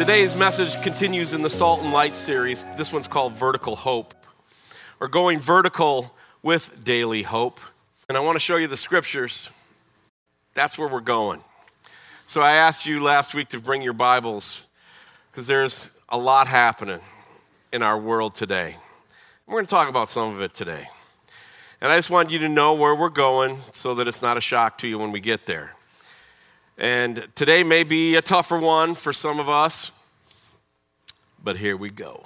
Today's message continues in the Salt and Light series. This one's called Vertical Hope, or Going Vertical with Daily Hope. And I want to show you the scriptures. That's where we're going. So I asked you last week to bring your Bibles because there's a lot happening in our world today. We're going to talk about some of it today. And I just want you to know where we're going so that it's not a shock to you when we get there. And today may be a tougher one for some of us, but here we go.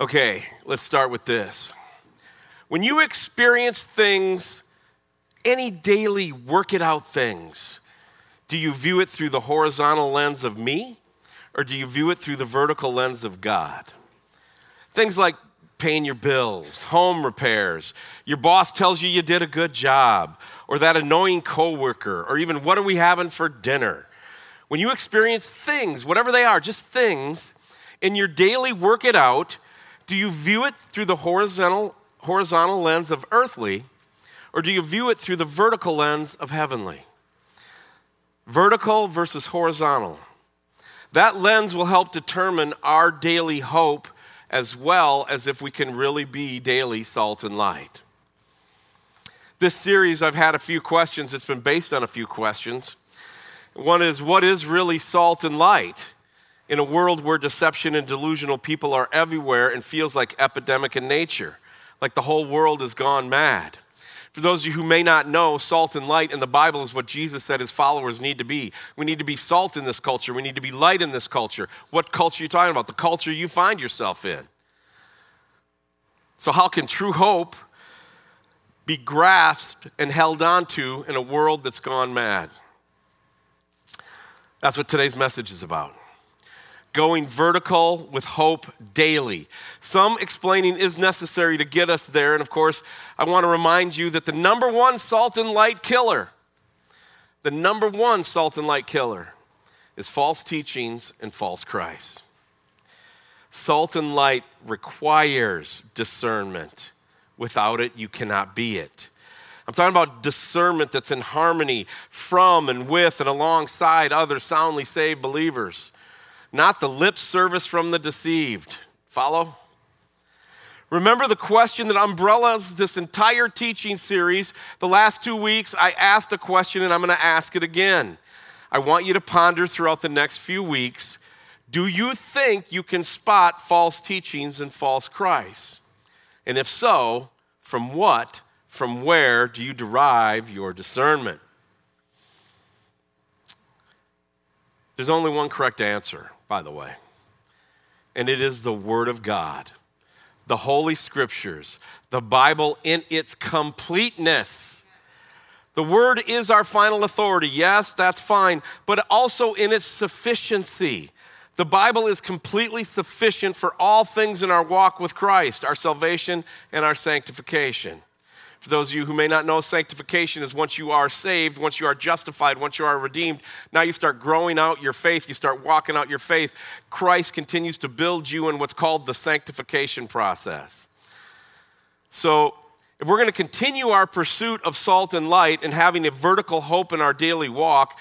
Okay, let's start with this. When you experience things, any daily work it out things, do you view it through the horizontal lens of me or do you view it through the vertical lens of God? Things like paying your bills, home repairs, your boss tells you you did a good job, or that annoying coworker, or even what are we having for dinner? When you experience things, whatever they are, just things, in your daily work it out, do you view it through the horizontal, horizontal lens of earthly, or do you view it through the vertical lens of heavenly? Vertical versus horizontal. That lens will help determine our daily hope as well as if we can really be daily salt and light. This series, I've had a few questions. It's been based on a few questions. One is, what is really salt and light? In a world where deception and delusional people are everywhere and feels like epidemic in nature, like the whole world has gone mad. For those of you who may not know, salt and light in the Bible is what Jesus said his followers need to be. We need to be salt in this culture. We need to be light in this culture. What culture are you talking about? The culture you find yourself in. So, how can true hope be grasped and held onto in a world that's gone mad? That's what today's message is about. Going vertical with hope daily. Some explaining is necessary to get us there. And of course, I want to remind you that the number one salt and light killer, the number one salt and light killer, is false teachings and false Christ. Salt and light requires discernment. Without it, you cannot be it. I'm talking about discernment that's in harmony from and with and alongside other soundly saved believers, not the lip service from the deceived. Follow? Remember the question that umbrellas this entire teaching series. The last two weeks, I asked a question and I'm going to ask it again. I want you to ponder throughout the next few weeks do you think you can spot false teachings and false Christ? And if so, from what, from where do you derive your discernment? There's only one correct answer, by the way, and it is the Word of God, the Holy Scriptures, the Bible in its completeness. The Word is our final authority. Yes, that's fine, but also in its sufficiency. The Bible is completely sufficient for all things in our walk with Christ, our salvation and our sanctification. For those of you who may not know, sanctification is once you are saved, once you are justified, once you are redeemed, now you start growing out your faith, you start walking out your faith. Christ continues to build you in what's called the sanctification process. So, if we're going to continue our pursuit of salt and light and having a vertical hope in our daily walk,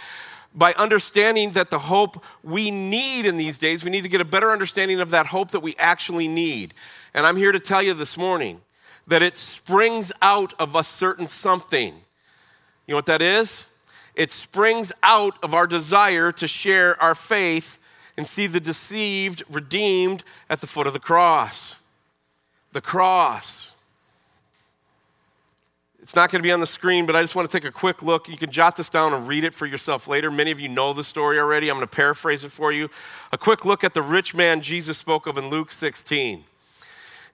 by understanding that the hope we need in these days, we need to get a better understanding of that hope that we actually need. And I'm here to tell you this morning that it springs out of a certain something. You know what that is? It springs out of our desire to share our faith and see the deceived redeemed at the foot of the cross. The cross. It's not going to be on the screen, but I just want to take a quick look. You can jot this down and read it for yourself later. Many of you know the story already. I'm going to paraphrase it for you. A quick look at the rich man Jesus spoke of in Luke 16.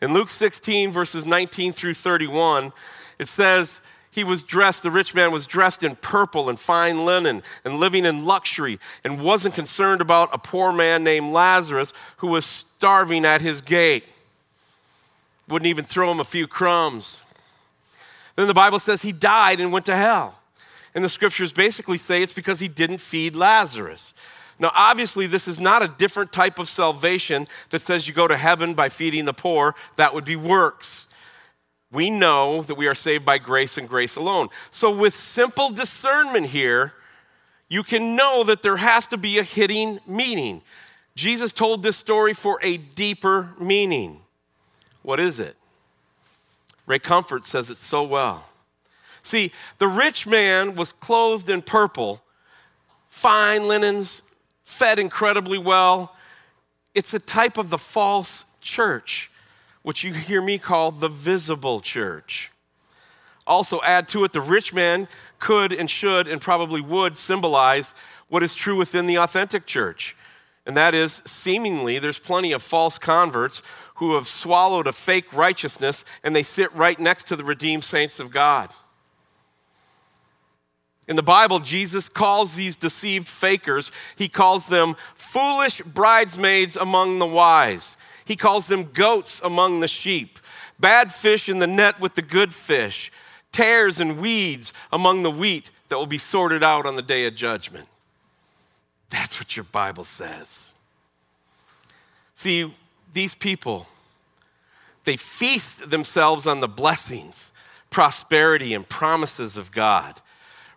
In Luke 16, verses 19 through 31, it says, he was dressed, the rich man was dressed in purple and fine linen and living in luxury and wasn't concerned about a poor man named Lazarus who was starving at his gate. Wouldn't even throw him a few crumbs. Then the Bible says he died and went to hell. And the scriptures basically say it's because he didn't feed Lazarus. Now, obviously, this is not a different type of salvation that says you go to heaven by feeding the poor. That would be works. We know that we are saved by grace and grace alone. So, with simple discernment here, you can know that there has to be a hidden meaning. Jesus told this story for a deeper meaning. What is it? Ray Comfort says it so well. See, the rich man was clothed in purple, fine linens, fed incredibly well. It's a type of the false church, which you hear me call the visible church. Also, add to it, the rich man could and should and probably would symbolize what is true within the authentic church. And that is, seemingly, there's plenty of false converts who have swallowed a fake righteousness and they sit right next to the redeemed saints of God. In the Bible, Jesus calls these deceived fakers, he calls them foolish bridesmaids among the wise. He calls them goats among the sheep, bad fish in the net with the good fish, tares and weeds among the wheat that will be sorted out on the day of judgment. That's what your Bible says. See, these people, they feast themselves on the blessings, prosperity, and promises of God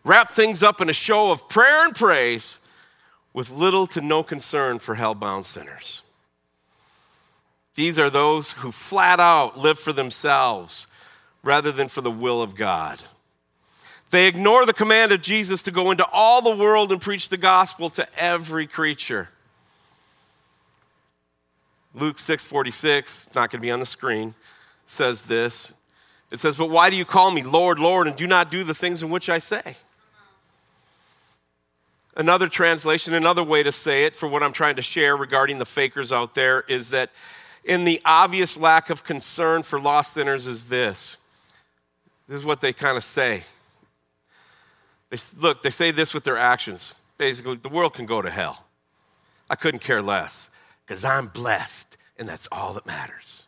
wrap things up in a show of prayer and praise with little to no concern for hell-bound sinners. These are those who flat out live for themselves rather than for the will of God. They ignore the command of Jesus to go into all the world and preach the gospel to every creature. Luke 6:46, not going to be on the screen, says this. It says, "But why do you call me Lord, Lord, and do not do the things in which I say?" Another translation, another way to say it for what I'm trying to share regarding the fakers out there is that in the obvious lack of concern for lost sinners is this. This is what they kind of say. They, look, they say this with their actions. Basically, the world can go to hell. I couldn't care less because I'm blessed, and that's all that matters.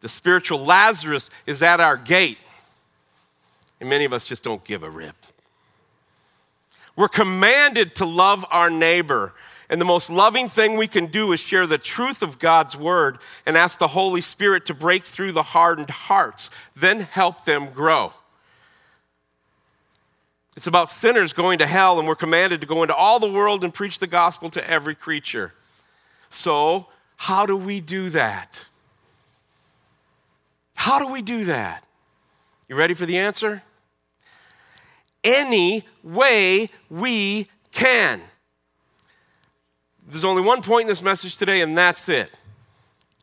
The spiritual Lazarus is at our gate, and many of us just don't give a rip. We're commanded to love our neighbor. And the most loving thing we can do is share the truth of God's word and ask the Holy Spirit to break through the hardened hearts, then help them grow. It's about sinners going to hell, and we're commanded to go into all the world and preach the gospel to every creature. So, how do we do that? How do we do that? You ready for the answer? Any way we can. There's only one point in this message today, and that's it.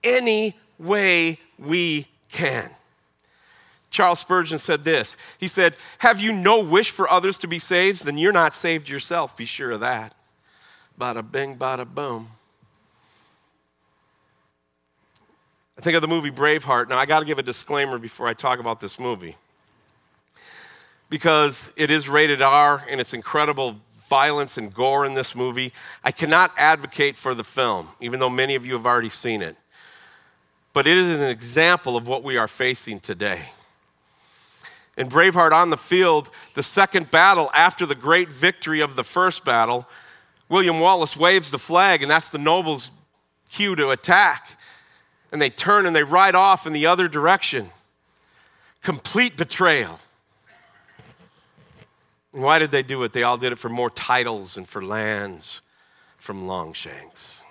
Any way we can. Charles Spurgeon said this He said, Have you no wish for others to be saved? Then you're not saved yourself. Be sure of that. Bada bing, bada boom. I think of the movie Braveheart. Now, I got to give a disclaimer before I talk about this movie because it is rated R and it's incredible violence and gore in this movie. I cannot advocate for the film, even though many of you have already seen it. But it is an example of what we are facing today. In Braveheart on the field, the second battle after the great victory of the first battle, William Wallace waves the flag, and that's the nobles' cue to attack. And they turn and they ride off in the other direction. Complete betrayal. Why did they do it? They all did it for more titles and for lands from Longshanks.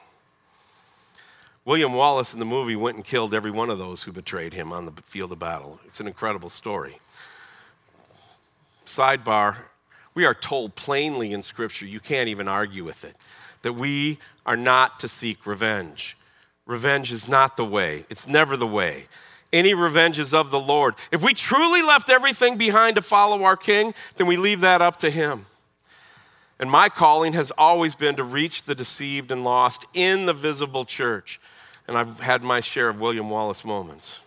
William Wallace in the movie went and killed every one of those who betrayed him on the field of battle. It's an incredible story. Sidebar we are told plainly in Scripture, you can't even argue with it, that we are not to seek revenge. Revenge is not the way, it's never the way. Any revenge is of the Lord. If we truly left everything behind to follow our King, then we leave that up to Him. And my calling has always been to reach the deceived and lost in the visible church. And I've had my share of William Wallace moments.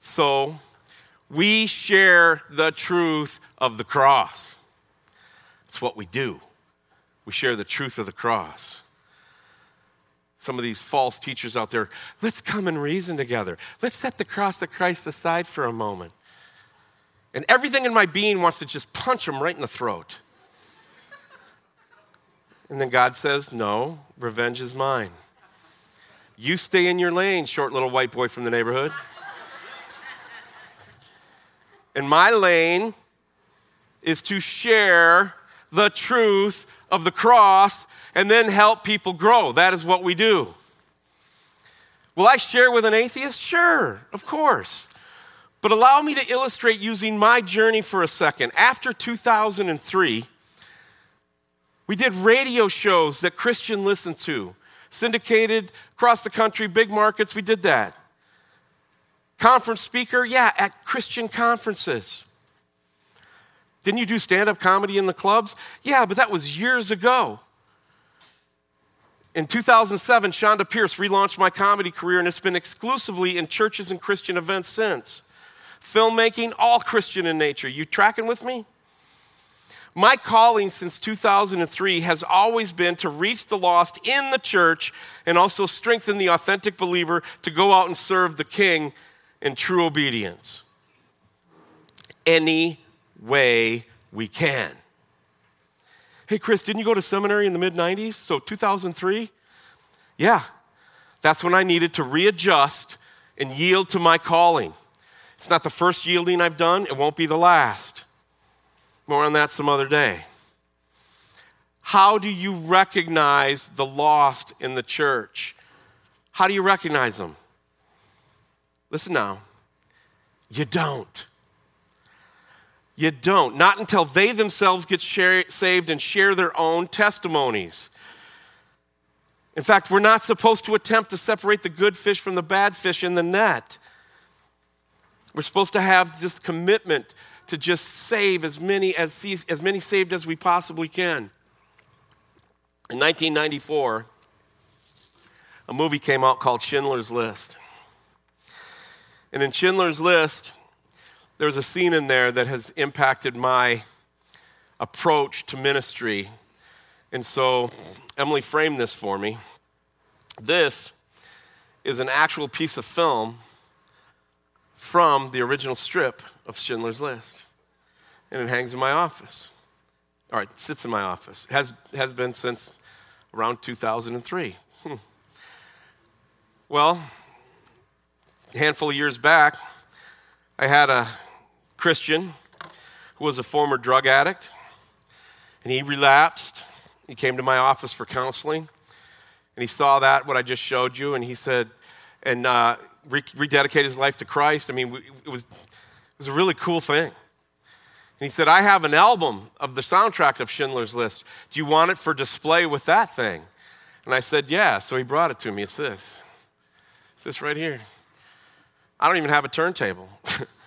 So, we share the truth of the cross. It's what we do. We share the truth of the cross some of these false teachers out there, let's come and reason together. Let's set the cross of Christ aside for a moment. And everything in my being wants to just punch them right in the throat. And then God says, No, revenge is mine. You stay in your lane, short little white boy from the neighborhood. and my lane is to share the truth of the cross and then help people grow. That is what we do. Will I share with an atheist? Sure, of course. But allow me to illustrate using my journey for a second. After 2003, we did radio shows that Christian listened to, syndicated across the country, big markets, we did that. Conference speaker, yeah, at Christian conferences. Didn't you do stand up comedy in the clubs? Yeah, but that was years ago. In 2007, Chonda Pierce relaunched my comedy career, and it's been exclusively in churches and Christian events since. Filmmaking, all Christian in nature. You tracking with me? My calling since 2003 has always been to reach the lost in the church and also strengthen the authentic believer to go out and serve the King in true obedience. Any way we can. Hey, Chris, didn't you go to seminary in the mid 90s? So 2003? Yeah, that's when I needed to readjust and yield to my calling. It's not the first yielding I've done, it won't be the last. More on that some other day. How do you recognize the lost in the church? How do you recognize them? Listen now. You don't. You don't. Not until they themselves get share, saved and share their own testimonies. In fact, we're not supposed to attempt to separate the good fish from the bad fish in the net. We're supposed to have this commitment to just save as many as, as many saved as we possibly can. In 1994, a movie came out called Schindler's List. And in Schindler's List, there's a scene in there that has impacted my approach to ministry. And so Emily framed this for me. This is an actual piece of film from the original strip of Schindler's List. And it hangs in my office. All right, it sits in my office. Has, has been since around 2003. Hmm. Well, a handful of years back, I had a Christian who was a former drug addict, and he relapsed. He came to my office for counseling, and he saw that, what I just showed you, and he said, and uh, re- rededicated his life to Christ. I mean, it was, it was a really cool thing. And he said, I have an album of the soundtrack of Schindler's List. Do you want it for display with that thing? And I said, Yeah. So he brought it to me. It's this. It's this right here. I don't even have a turntable.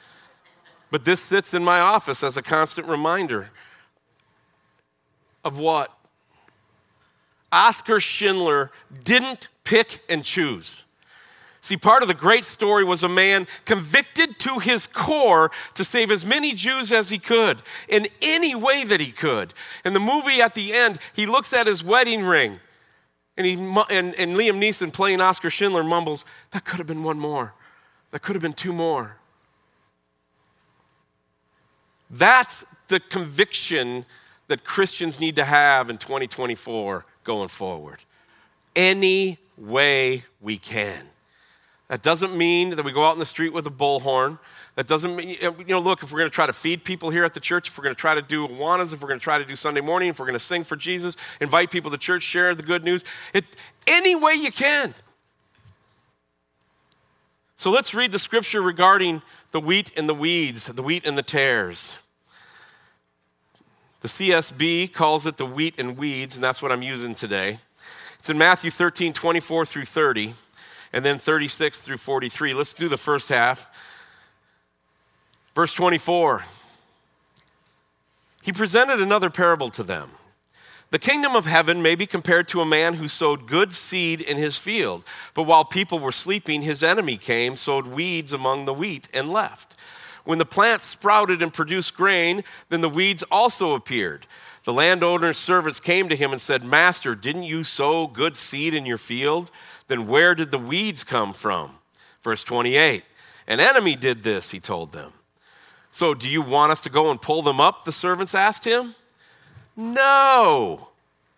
But this sits in my office as a constant reminder of what? Oskar Schindler didn't pick and choose. See, part of the great story was a man convicted to his core to save as many Jews as he could in any way that he could. In the movie at the end, he looks at his wedding ring and, he, and, and Liam Neeson playing Oskar Schindler mumbles, That could have been one more. That could have been two more. That's the conviction that Christians need to have in 2024 going forward. Any way we can. That doesn't mean that we go out in the street with a bullhorn. That doesn't mean, you know, look, if we're going to try to feed people here at the church, if we're going to try to do Awanas, if we're going to try to do Sunday morning, if we're going to sing for Jesus, invite people to church, share the good news, it, any way you can. So let's read the scripture regarding the wheat and the weeds, the wheat and the tares. The CSB calls it the wheat and weeds, and that's what I'm using today. It's in Matthew 13, 24 through 30, and then 36 through 43. Let's do the first half. Verse 24. He presented another parable to them. The kingdom of heaven may be compared to a man who sowed good seed in his field, but while people were sleeping, his enemy came, sowed weeds among the wheat, and left. When the plants sprouted and produced grain, then the weeds also appeared. The landowner's servants came to him and said, Master, didn't you sow good seed in your field? Then where did the weeds come from? Verse 28 An enemy did this, he told them. So, do you want us to go and pull them up? The servants asked him. No,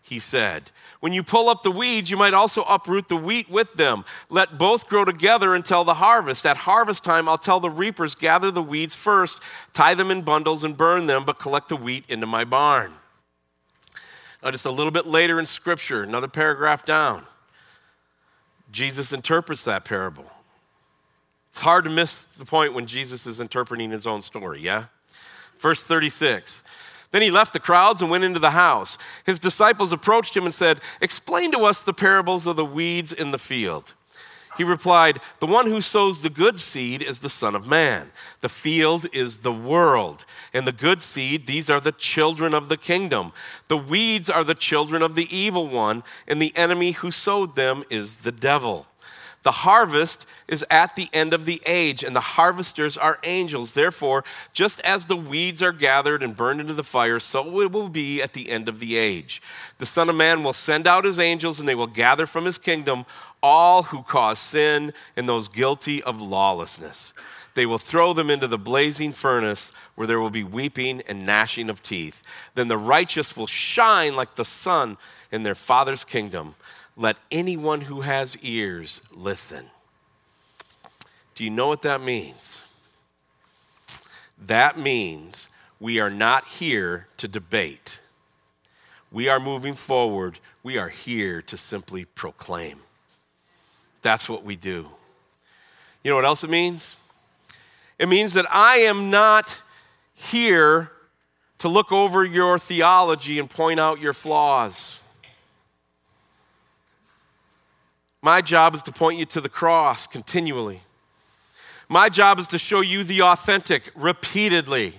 he said. When you pull up the weeds, you might also uproot the wheat with them. Let both grow together until the harvest. At harvest time, I'll tell the reapers, gather the weeds first, tie them in bundles and burn them, but collect the wheat into my barn. Now, just a little bit later in Scripture, another paragraph down, Jesus interprets that parable. It's hard to miss the point when Jesus is interpreting his own story, yeah? Verse 36. Then he left the crowds and went into the house. His disciples approached him and said, Explain to us the parables of the weeds in the field. He replied, The one who sows the good seed is the Son of Man. The field is the world. And the good seed, these are the children of the kingdom. The weeds are the children of the evil one, and the enemy who sowed them is the devil. The harvest is at the end of the age, and the harvesters are angels. Therefore, just as the weeds are gathered and burned into the fire, so it will be at the end of the age. The Son of Man will send out his angels, and they will gather from his kingdom all who cause sin and those guilty of lawlessness. They will throw them into the blazing furnace where there will be weeping and gnashing of teeth. Then the righteous will shine like the sun in their Father's kingdom. Let anyone who has ears listen. Do you know what that means? That means we are not here to debate. We are moving forward. We are here to simply proclaim. That's what we do. You know what else it means? It means that I am not here to look over your theology and point out your flaws. My job is to point you to the cross continually. My job is to show you the authentic repeatedly.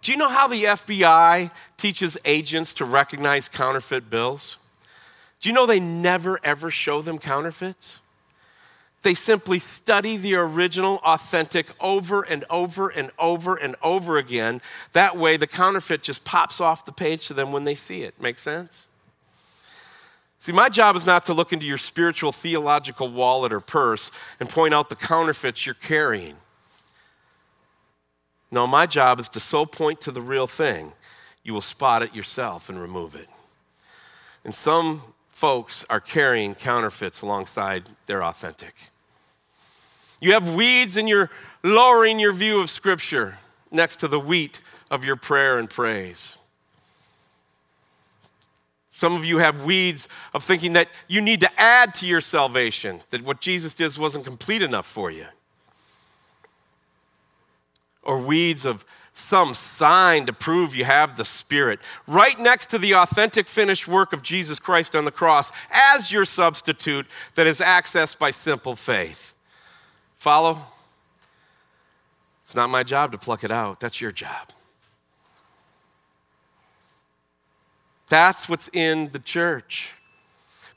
Do you know how the FBI teaches agents to recognize counterfeit bills? Do you know they never ever show them counterfeits? They simply study the original authentic over and over and over and over again. That way, the counterfeit just pops off the page to them when they see it. Make sense? See, my job is not to look into your spiritual theological wallet or purse and point out the counterfeits you're carrying. No, my job is to so point to the real thing, you will spot it yourself and remove it. And some folks are carrying counterfeits alongside their authentic. You have weeds and you're lowering your view of Scripture next to the wheat of your prayer and praise. Some of you have weeds of thinking that you need to add to your salvation, that what Jesus did wasn't complete enough for you. Or weeds of some sign to prove you have the Spirit, right next to the authentic finished work of Jesus Christ on the cross as your substitute that is accessed by simple faith. Follow? It's not my job to pluck it out, that's your job. That's what's in the church.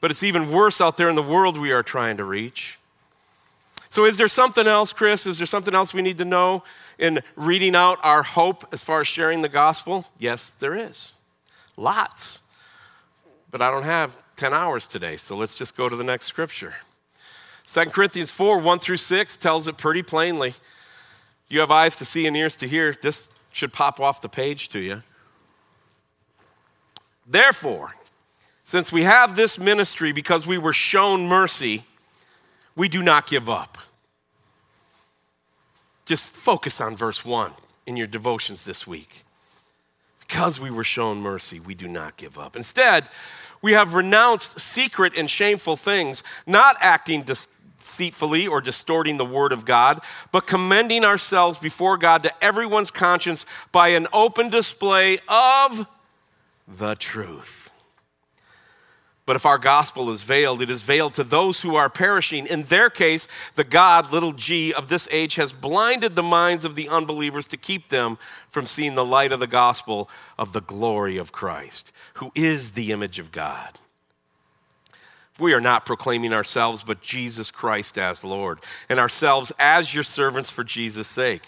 But it's even worse out there in the world we are trying to reach. So, is there something else, Chris? Is there something else we need to know in reading out our hope as far as sharing the gospel? Yes, there is. Lots. But I don't have 10 hours today, so let's just go to the next scripture. 2 Corinthians 4 1 through 6 tells it pretty plainly. You have eyes to see and ears to hear. This should pop off the page to you. Therefore, since we have this ministry because we were shown mercy, we do not give up. Just focus on verse 1 in your devotions this week. Because we were shown mercy, we do not give up. Instead, we have renounced secret and shameful things, not acting deceitfully or distorting the word of God, but commending ourselves before God to everyone's conscience by an open display of the truth. But if our gospel is veiled, it is veiled to those who are perishing. In their case, the God, little g, of this age has blinded the minds of the unbelievers to keep them from seeing the light of the gospel of the glory of Christ, who is the image of God. We are not proclaiming ourselves, but Jesus Christ as Lord, and ourselves as your servants for Jesus' sake.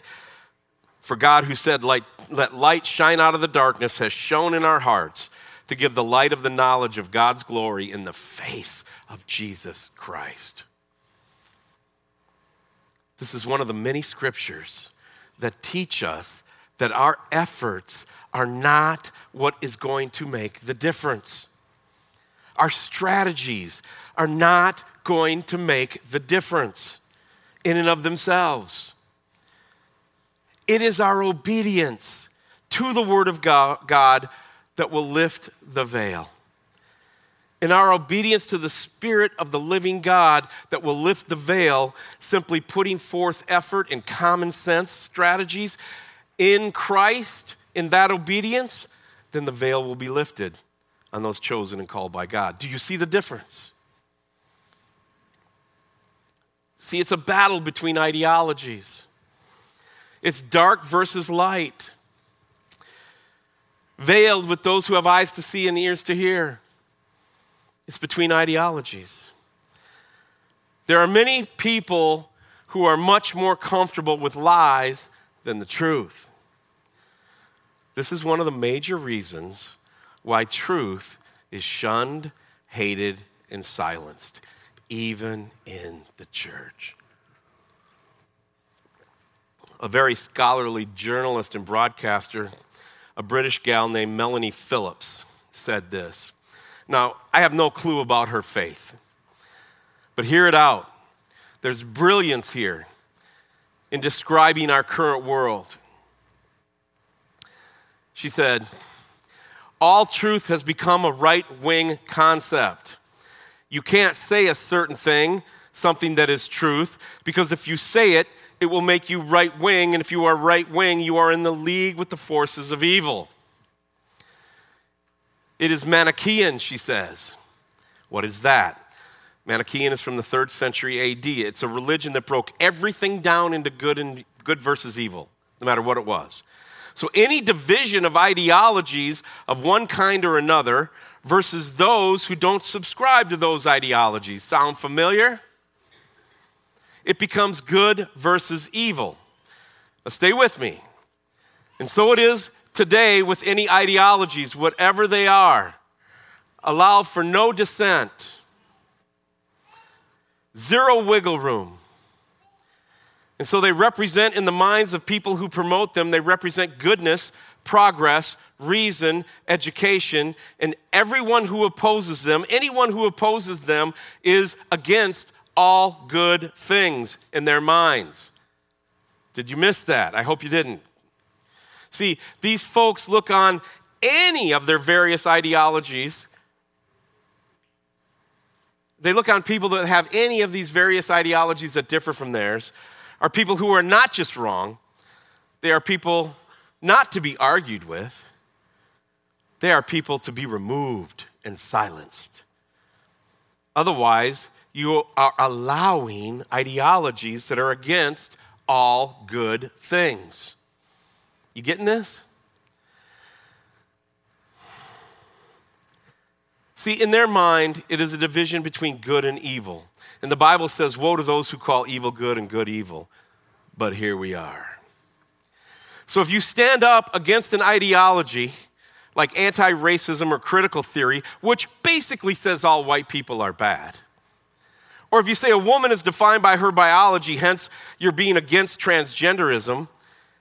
For God, who said, Let light shine out of the darkness, has shone in our hearts to give the light of the knowledge of God's glory in the face of Jesus Christ. This is one of the many scriptures that teach us that our efforts are not what is going to make the difference. Our strategies are not going to make the difference in and of themselves. It is our obedience to the Word of God that will lift the veil. In our obedience to the Spirit of the living God that will lift the veil, simply putting forth effort and common sense strategies in Christ, in that obedience, then the veil will be lifted on those chosen and called by God. Do you see the difference? See, it's a battle between ideologies. It's dark versus light, veiled with those who have eyes to see and ears to hear. It's between ideologies. There are many people who are much more comfortable with lies than the truth. This is one of the major reasons why truth is shunned, hated, and silenced, even in the church. A very scholarly journalist and broadcaster, a British gal named Melanie Phillips, said this now, I have no clue about her faith, but hear it out. There's brilliance here in describing our current world. She said, All truth has become a right wing concept. You can't say a certain thing, something that is truth, because if you say it, it will make you right wing, and if you are right wing, you are in the league with the forces of evil. It is Manichaean, she says. What is that? Manichaean is from the third century AD. It's a religion that broke everything down into good and good versus evil, no matter what it was. So any division of ideologies of one kind or another versus those who don't subscribe to those ideologies sound familiar? It becomes good versus evil. Now stay with me. And so it is today with any ideologies, whatever they are. Allow for no dissent, zero wiggle room. And so they represent, in the minds of people who promote them, they represent goodness, progress, reason, education, and everyone who opposes them, anyone who opposes them, is against all good things in their minds. Did you miss that? I hope you didn't. See, these folks look on any of their various ideologies. They look on people that have any of these various ideologies that differ from theirs, are people who are not just wrong, they are people not to be argued with, they are people to be removed and silenced. Otherwise, you are allowing ideologies that are against all good things. You getting this? See, in their mind, it is a division between good and evil. And the Bible says, Woe to those who call evil good and good evil. But here we are. So if you stand up against an ideology like anti racism or critical theory, which basically says all white people are bad, or if you say a woman is defined by her biology, hence you're being against transgenderism,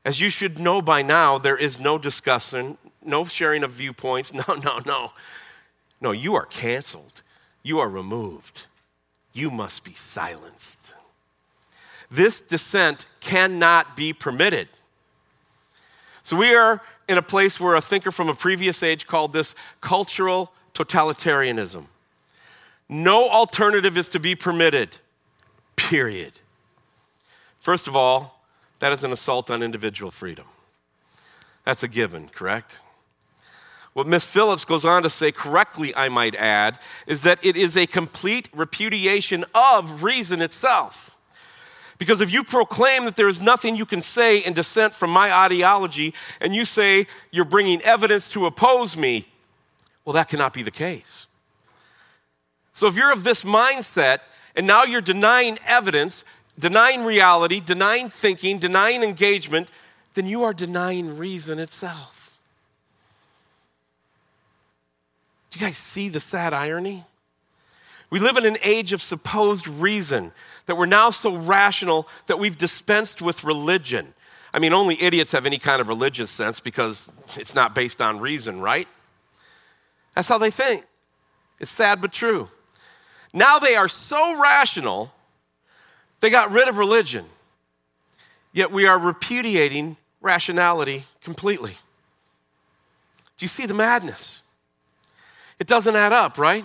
as you should know by now, there is no discussion, no sharing of viewpoints. No, no, no. No, you are canceled. You are removed. You must be silenced. This dissent cannot be permitted. So we are in a place where a thinker from a previous age called this cultural totalitarianism. No alternative is to be permitted, period. First of all, that is an assault on individual freedom. That's a given, correct? What Miss Phillips goes on to say, correctly, I might add, is that it is a complete repudiation of reason itself. Because if you proclaim that there is nothing you can say in dissent from my ideology, and you say you're bringing evidence to oppose me, well, that cannot be the case. So if you're of this mindset, and now you're denying evidence, denying reality, denying thinking, denying engagement, then you are denying reason itself. Do you guys see the sad irony? We live in an age of supposed reason, that we're now so rational that we've dispensed with religion. I mean, only idiots have any kind of religious sense because it's not based on reason, right? That's how they think. It's sad but true. Now they are so rational, they got rid of religion. Yet we are repudiating rationality completely. Do you see the madness? It doesn't add up, right?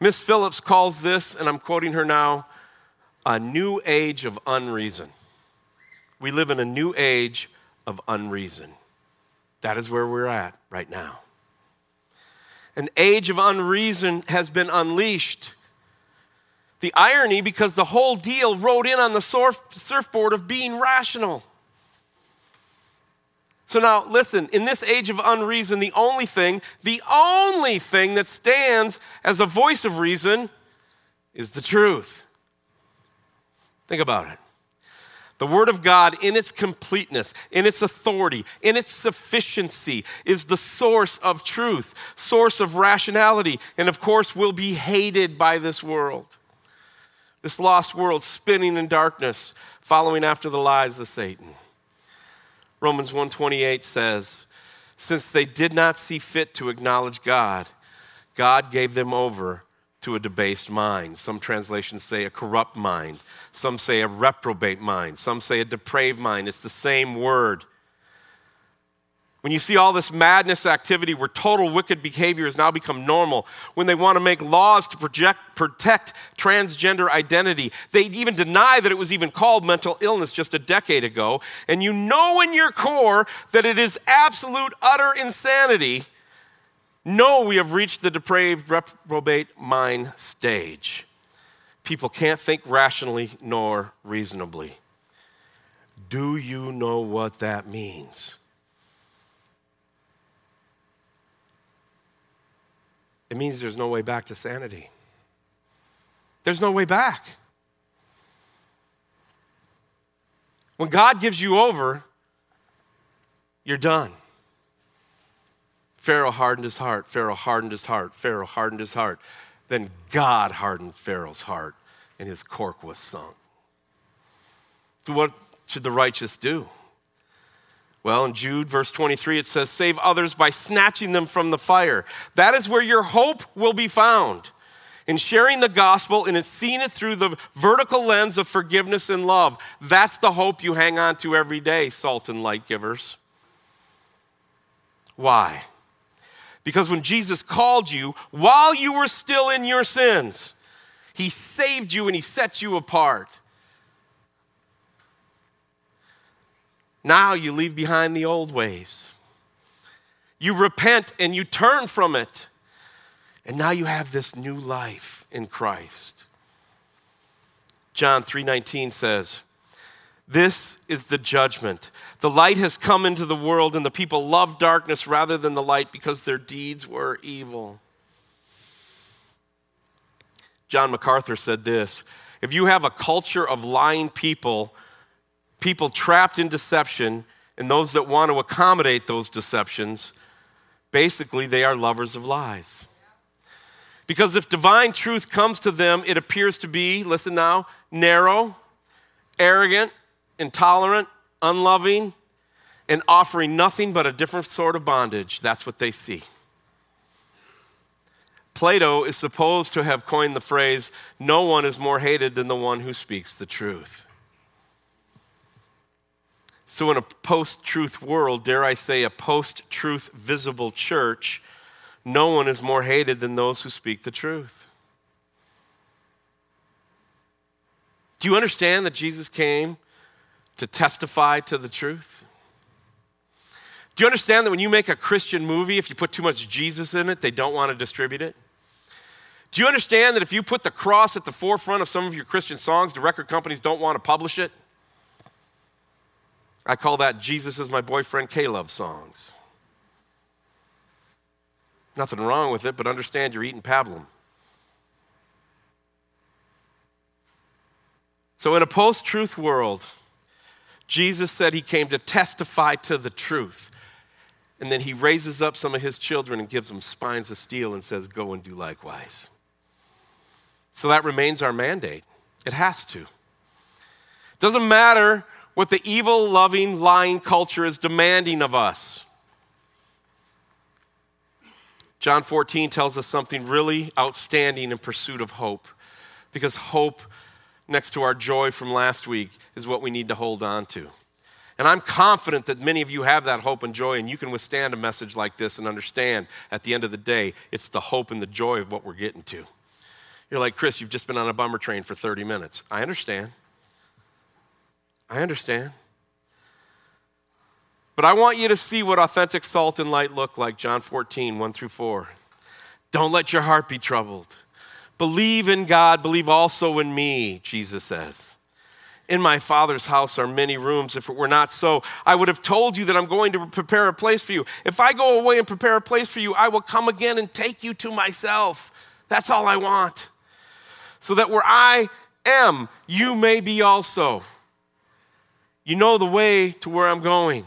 Miss Phillips calls this, and I'm quoting her now, a new age of unreason. We live in a new age of unreason. That is where we're at right now. An age of unreason has been unleashed. The irony, because the whole deal rode in on the surf, surfboard of being rational. So now, listen, in this age of unreason, the only thing, the only thing that stands as a voice of reason is the truth. Think about it. The Word of God, in its completeness, in its authority, in its sufficiency, is the source of truth, source of rationality, and of course, will be hated by this world. This lost world spinning in darkness, following after the lies of Satan. Romans 128 says, Since they did not see fit to acknowledge God, God gave them over to a debased mind. Some translations say a corrupt mind. Some say a reprobate mind. Some say a depraved mind. It's the same word. When you see all this madness activity where total wicked behavior has now become normal, when they want to make laws to project, protect transgender identity, they even deny that it was even called mental illness just a decade ago, and you know in your core that it is absolute, utter insanity, know we have reached the depraved, reprobate mind stage. People can't think rationally nor reasonably. Do you know what that means? It means there's no way back to sanity. There's no way back. When God gives you over, you're done. Pharaoh hardened his heart. Pharaoh hardened his heart. Pharaoh hardened his heart. Then God hardened Pharaoh's heart, and his cork was sunk. So, what should the righteous do? Well, in Jude, verse 23, it says, Save others by snatching them from the fire. That is where your hope will be found. In sharing the gospel and in seeing it through the vertical lens of forgiveness and love. That's the hope you hang on to every day, salt and light givers. Why? Because when Jesus called you while you were still in your sins, he saved you and he set you apart. Now you leave behind the old ways. You repent and you turn from it. And now you have this new life in Christ. John 3:19 says, this is the judgment. The light has come into the world, and the people love darkness rather than the light because their deeds were evil. John MacArthur said this If you have a culture of lying people, people trapped in deception, and those that want to accommodate those deceptions, basically they are lovers of lies. Because if divine truth comes to them, it appears to be, listen now, narrow, arrogant, intolerant, unloving, and offering nothing but a different sort of bondage. That's what they see. Plato is supposed to have coined the phrase, no one is more hated than the one who speaks the truth. So, in a post truth world, dare I say, a post truth visible church, no one is more hated than those who speak the truth. Do you understand that Jesus came to testify to the truth? Do you understand that when you make a Christian movie, if you put too much Jesus in it, they don't want to distribute it? Do you understand that if you put the cross at the forefront of some of your Christian songs, the record companies don't want to publish it? I call that Jesus is my boyfriend Love songs. Nothing wrong with it, but understand you're eating pablum. So, in a post truth world, Jesus said he came to testify to the truth. And then he raises up some of his children and gives them spines of steel and says, Go and do likewise. So that remains our mandate. It has to. It Doesn't matter what the evil, loving, lying culture is demanding of us. John 14 tells us something really outstanding in pursuit of hope, because hope, next to our joy from last week, is what we need to hold on to. And I'm confident that many of you have that hope and joy, and you can withstand a message like this and understand at the end of the day, it's the hope and the joy of what we're getting to. You're like, Chris, you've just been on a bummer train for 30 minutes. I understand. I understand. But I want you to see what authentic salt and light look like, John 14, 1 through 4. Don't let your heart be troubled. Believe in God, believe also in me, Jesus says. In my Father's house are many rooms. If it were not so, I would have told you that I'm going to prepare a place for you. If I go away and prepare a place for you, I will come again and take you to myself. That's all I want. So that where I am, you may be also. You know the way to where I'm going.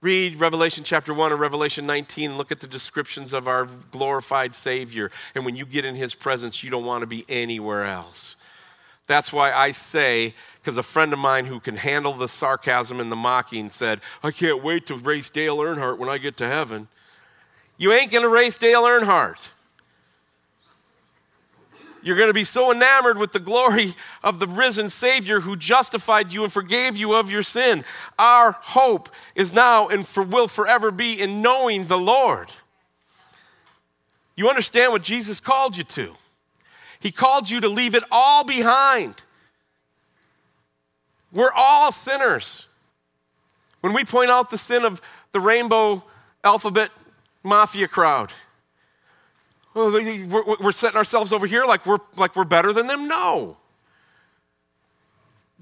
Read Revelation chapter 1 or Revelation 19. Look at the descriptions of our glorified Savior. And when you get in His presence, you don't want to be anywhere else. That's why I say, because a friend of mine who can handle the sarcasm and the mocking said, I can't wait to race Dale Earnhardt when I get to heaven. You ain't going to race Dale Earnhardt. You're going to be so enamored with the glory of the risen Savior who justified you and forgave you of your sin. Our hope is now and for, will forever be in knowing the Lord. You understand what Jesus called you to? He called you to leave it all behind. We're all sinners. When we point out the sin of the rainbow alphabet mafia crowd, Oh, we're setting ourselves over here like we're, like we're better than them? No.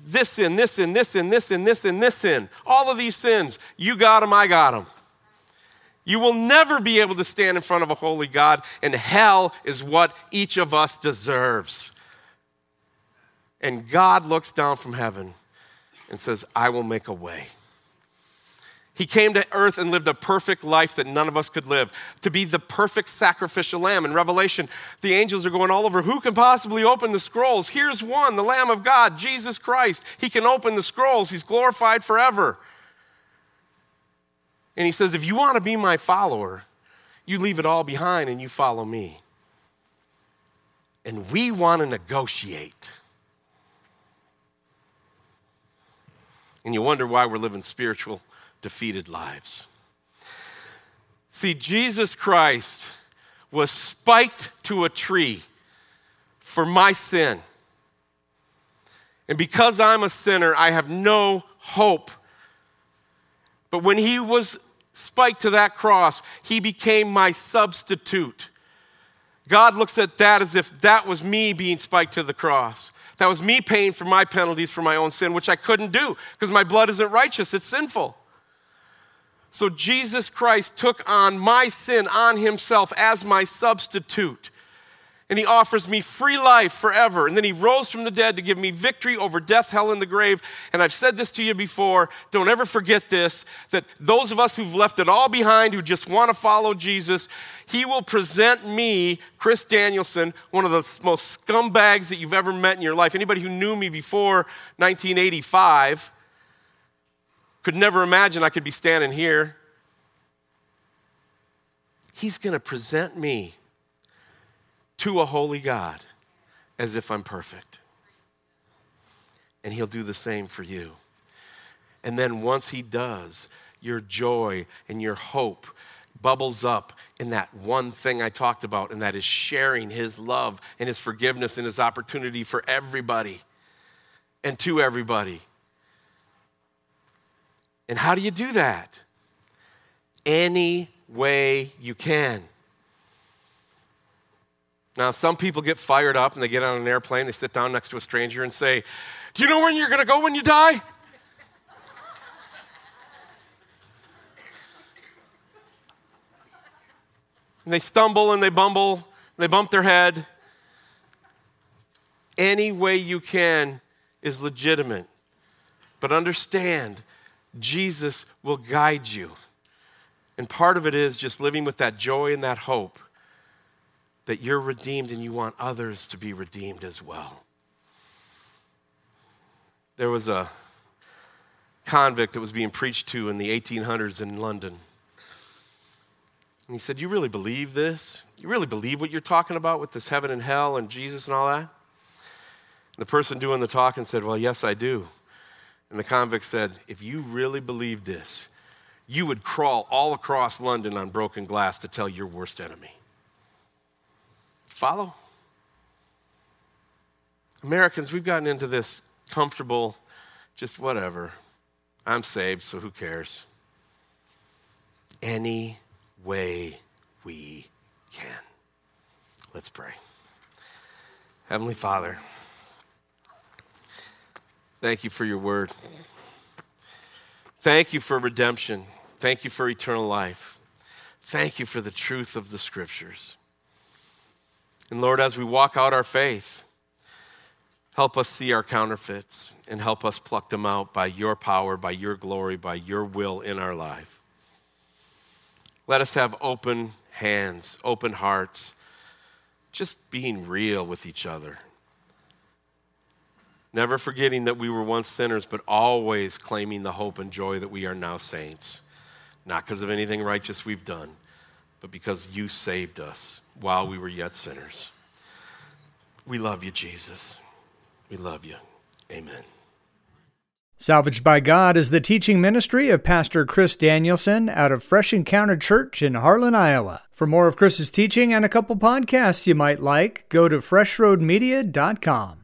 This sin, this sin, this sin, this sin, this sin, this sin. All of these sins, you got them, I got them. You will never be able to stand in front of a holy God, and hell is what each of us deserves. And God looks down from heaven and says, I will make a way. He came to earth and lived a perfect life that none of us could live, to be the perfect sacrificial lamb. In Revelation, the angels are going all over. Who can possibly open the scrolls? Here's one, the Lamb of God, Jesus Christ. He can open the scrolls, He's glorified forever. And He says, If you want to be my follower, you leave it all behind and you follow me. And we want to negotiate. And you wonder why we're living spiritual defeated lives. See, Jesus Christ was spiked to a tree for my sin. And because I'm a sinner, I have no hope. But when he was spiked to that cross, he became my substitute. God looks at that as if that was me being spiked to the cross. That was me paying for my penalties for my own sin, which I couldn't do because my blood isn't righteous, it's sinful. So Jesus Christ took on my sin on himself as my substitute. And he offers me free life forever. And then he rose from the dead to give me victory over death, hell, and the grave. And I've said this to you before. Don't ever forget this that those of us who've left it all behind, who just want to follow Jesus, he will present me, Chris Danielson, one of the most scumbags that you've ever met in your life. Anybody who knew me before 1985 could never imagine I could be standing here. He's going to present me to a holy God as if I'm perfect. And He'll do the same for you. And then once He does, your joy and your hope bubbles up in that one thing I talked about, and that is sharing His love and His forgiveness and His opportunity for everybody and to everybody. And how do you do that? Any way you can. Now, some people get fired up and they get on an airplane, they sit down next to a stranger and say, Do you know when you're going to go when you die? And they stumble and they bumble, and they bump their head. Any way you can is legitimate. But understand Jesus will guide you. And part of it is just living with that joy and that hope that you're redeemed and you want others to be redeemed as well. There was a convict that was being preached to in the 1800s in London. And he said, You really believe this? You really believe what you're talking about with this heaven and hell and Jesus and all that? And the person doing the talking said, Well, yes, I do. And the convict said, If you really believed this, you would crawl all across London on broken glass to tell your worst enemy. Follow? Americans, we've gotten into this comfortable, just whatever. I'm saved, so who cares? Any way we can. Let's pray. Heavenly Father, thank you for your word. Thank you for redemption. Thank you for eternal life. Thank you for the truth of the scriptures. And Lord, as we walk out our faith, help us see our counterfeits and help us pluck them out by your power, by your glory, by your will in our life. Let us have open hands, open hearts, just being real with each other. Never forgetting that we were once sinners, but always claiming the hope and joy that we are now saints. Not because of anything righteous we've done, but because you saved us while we were yet sinners. We love you, Jesus. We love you. Amen. Salvaged by God is the teaching ministry of Pastor Chris Danielson out of Fresh Encounter Church in Harlan, Iowa. For more of Chris's teaching and a couple podcasts you might like, go to freshroadmedia.com.